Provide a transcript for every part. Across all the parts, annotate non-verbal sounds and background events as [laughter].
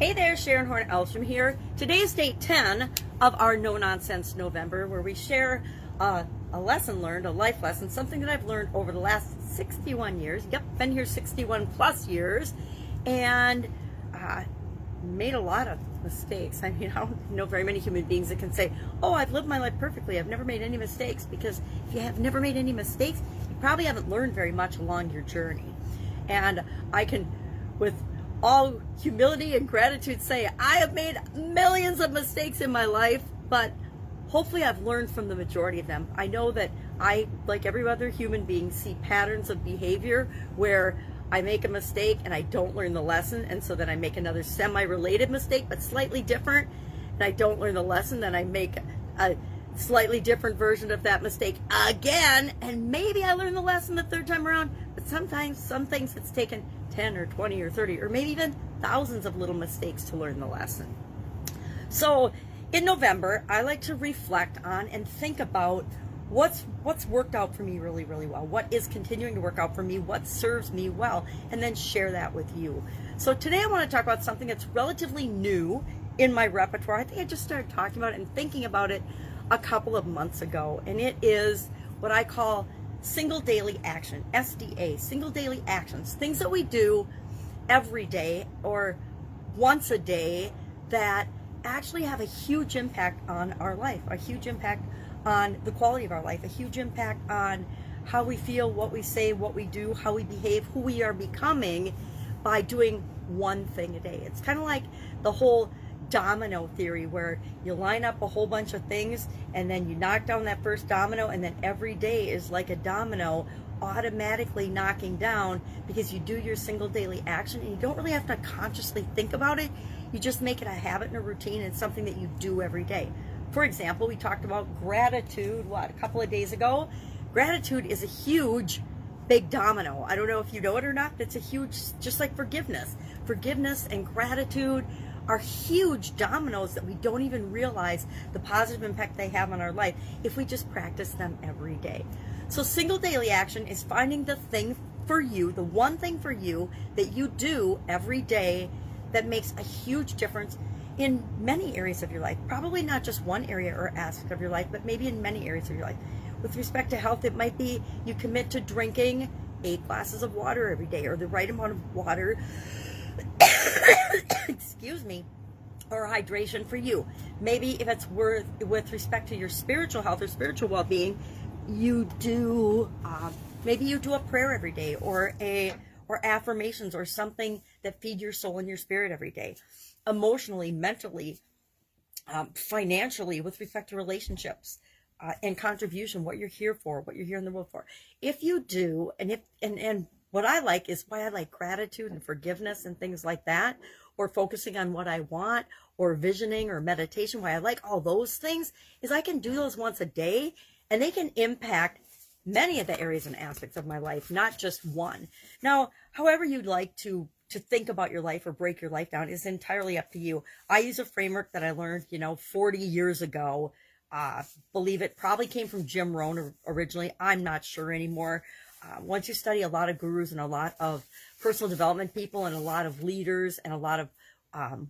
Hey there, Sharon Horn Elstrom here. Today is day 10 of our No Nonsense November, where we share uh, a lesson learned, a life lesson, something that I've learned over the last 61 years. Yep, been here 61 plus years, and uh, made a lot of mistakes. I mean, [laughs] I don't know very many human beings that can say, Oh, I've lived my life perfectly. I've never made any mistakes. Because if you have never made any mistakes, you probably haven't learned very much along your journey. And I can, with all humility and gratitude say, I have made millions of mistakes in my life, but hopefully I've learned from the majority of them. I know that I, like every other human being, see patterns of behavior where I make a mistake and I don't learn the lesson, and so then I make another semi related mistake, but slightly different, and I don't learn the lesson, then I make a slightly different version of that mistake again, and maybe I learn the lesson the third time around, but sometimes some things it's taken 10 or 20 or 30 or maybe even thousands of little mistakes to learn the lesson. So in November, I like to reflect on and think about what's what's worked out for me really really well. What is continuing to work out for me? What serves me well? And then share that with you. So today i want to talk about something that's relatively new in my repertoire. I think i just started talking about it and thinking about it a couple of months ago. And it is what i call single daily action, SDA, single daily actions, things that we do every day or once a day that actually have a huge impact on our life, a huge impact on the quality of our life, a huge impact on how we feel, what we say, what we do, how we behave, who we are becoming by doing one thing a day. It's kind of like the whole domino theory where you line up a whole bunch of things and then you knock down that first domino and then every day is like a domino automatically knocking down because you do your single daily action and you don't really have to consciously think about it. You just make it a habit and a routine and something that you do every day. For example we talked about gratitude what a couple of days ago? Gratitude is a huge big domino. I don't know if you know it or not but it's a huge just like forgiveness. Forgiveness and gratitude are huge dominoes that we don't even realize the positive impact they have on our life if we just practice them every day. So, single daily action is finding the thing for you, the one thing for you that you do every day that makes a huge difference in many areas of your life. Probably not just one area or aspect of your life, but maybe in many areas of your life. With respect to health, it might be you commit to drinking eight glasses of water every day or the right amount of water excuse me, or hydration for you. Maybe if it's worth with respect to your spiritual health or spiritual well-being, you do uh, maybe you do a prayer every day or a or affirmations or something that feed your soul and your spirit every day, emotionally, mentally, um, financially, with respect to relationships. Uh, and contribution, what you're here for, what you're here in the world for. If you do, and if and and what I like is why I like gratitude and forgiveness and things like that, or focusing on what I want, or visioning or meditation. Why I like all those things is I can do those once a day and they can impact many of the areas and aspects of my life, not just one. Now, however you'd like to to think about your life or break your life down is entirely up to you. I use a framework that I learned, you know, 40 years ago. Uh, believe it probably came from Jim Rohn originally. I'm not sure anymore uh, once you study a lot of gurus and a lot of personal development people and a lot of leaders and a lot of um,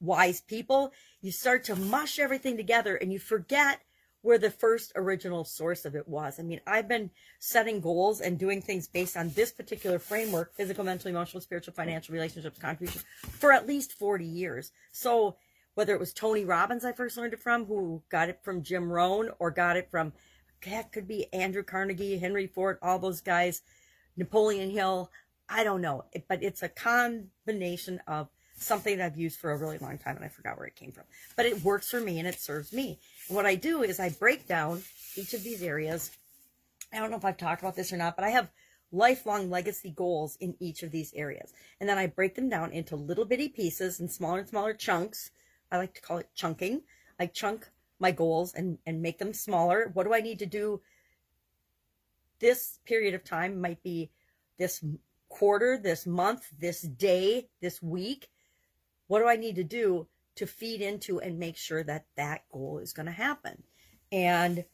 wise people, you start to mush everything together and you forget where the first original source of it was. I mean, I've been setting goals and doing things based on this particular framework physical, mental, emotional, spiritual, financial, relationships, contribution for at least 40 years. So, whether it was Tony Robbins I first learned it from, who got it from Jim Rohn, or got it from that could be Andrew Carnegie, Henry Ford, all those guys, Napoleon Hill. I don't know, but it's a combination of something that I've used for a really long time and I forgot where it came from. But it works for me and it serves me. And what I do is I break down each of these areas. I don't know if I've talked about this or not, but I have lifelong legacy goals in each of these areas. And then I break them down into little bitty pieces and smaller and smaller chunks. I like to call it chunking. I chunk my goals and and make them smaller. What do i need to do? This period of time might be this quarter this month this day this week. What do i need to do to feed into and make sure that that goal is going to happen? And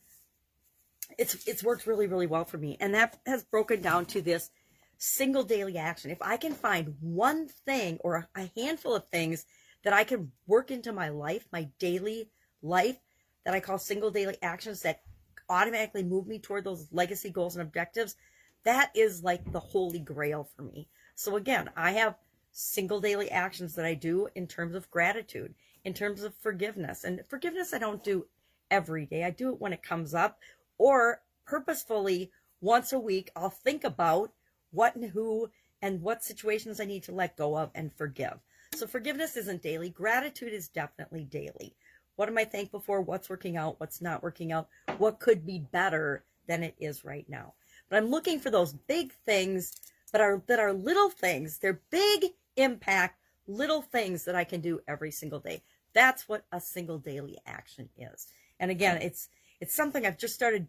it's it's worked really really well for me. And that has broken down to this single daily action. If i can find one thing or a handful of things that I can work into my life, my daily life, that I call single daily actions that automatically move me toward those legacy goals and objectives, that is like the holy grail for me. So again, I have single daily actions that I do in terms of gratitude, in terms of forgiveness. And forgiveness I don't do every day. I do it when it comes up or purposefully once a week I'll think about what and who and what situations I need to let go of and forgive. So forgiveness isn't daily. Gratitude is definitely daily. What am I thankful for? What's working out? What's not working out? What could be better than it is right now? But I'm looking for those big things but are that are little things. They're big impact, little things that I can do every single day. That's what a single daily action is. And again, it's it's something I've just started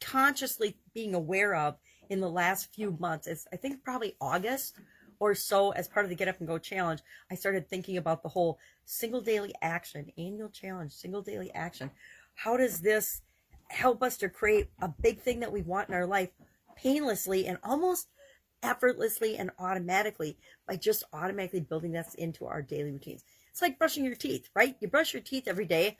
consciously being aware of in the last few months. It's I think probably August or so as part of the Get Up and Go challenge, I started thinking about the whole single daily action, annual challenge, single daily action. How does this help us to create a big thing that we want in our life painlessly and almost effortlessly and automatically by just automatically building this into our daily routines? It's like brushing your teeth, right? You brush your teeth every day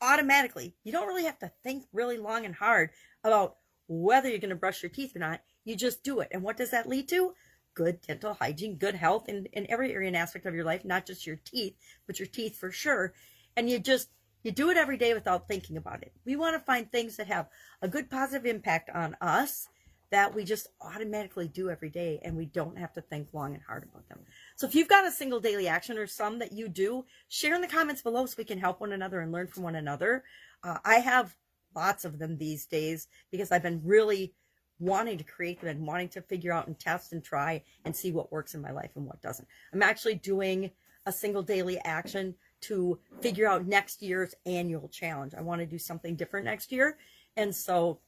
automatically. You don't really have to think really long and hard about whether you're going to brush your teeth or not. You just do it. And what does that lead to? Good dental hygiene, good health in, in every area and aspect of your life, not just your teeth, but your teeth for sure. And you just, you do it every day without thinking about it. We want to find things that have a good positive impact on us that we just automatically do every day and we don't have to think long and hard about them. So if you've got a single daily action or some that you do, share in the comments below so we can help one another and learn from one another. Uh, I have lots of them these days because I've been really wanting to create them and wanting to figure out and test and try and see what works in my life and what doesn't. I'm actually doing a single daily action to figure out next year's annual challenge. I want to do something different next year. And so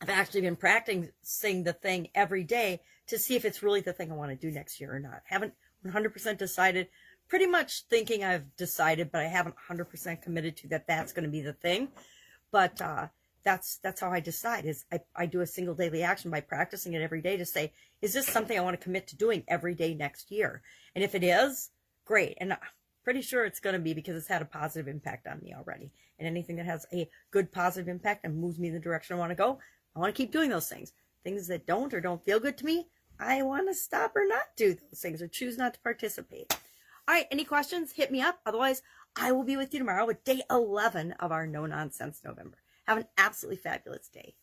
I've actually been practicing the thing every day to see if it's really the thing I want to do next year or not. Haven't 100% decided. Pretty much thinking I've decided, but I haven't 100% committed to that that's going to be the thing. But uh, that's that's how I decide is I, I do a single daily action by practicing it every day to say, is this something I want to commit to doing every day next year? And if it is, great. And I'm pretty sure it's going to be because it's had a positive impact on me already. And anything that has a good positive impact and moves me in the direction I want to go, I want to keep doing those things. Things that don't or don't feel good to me, I want to stop or not do those things or choose not to participate. All right, any questions? Hit me up. Otherwise, I will be with you tomorrow with day 11 of our No Nonsense November. Have an absolutely fabulous day.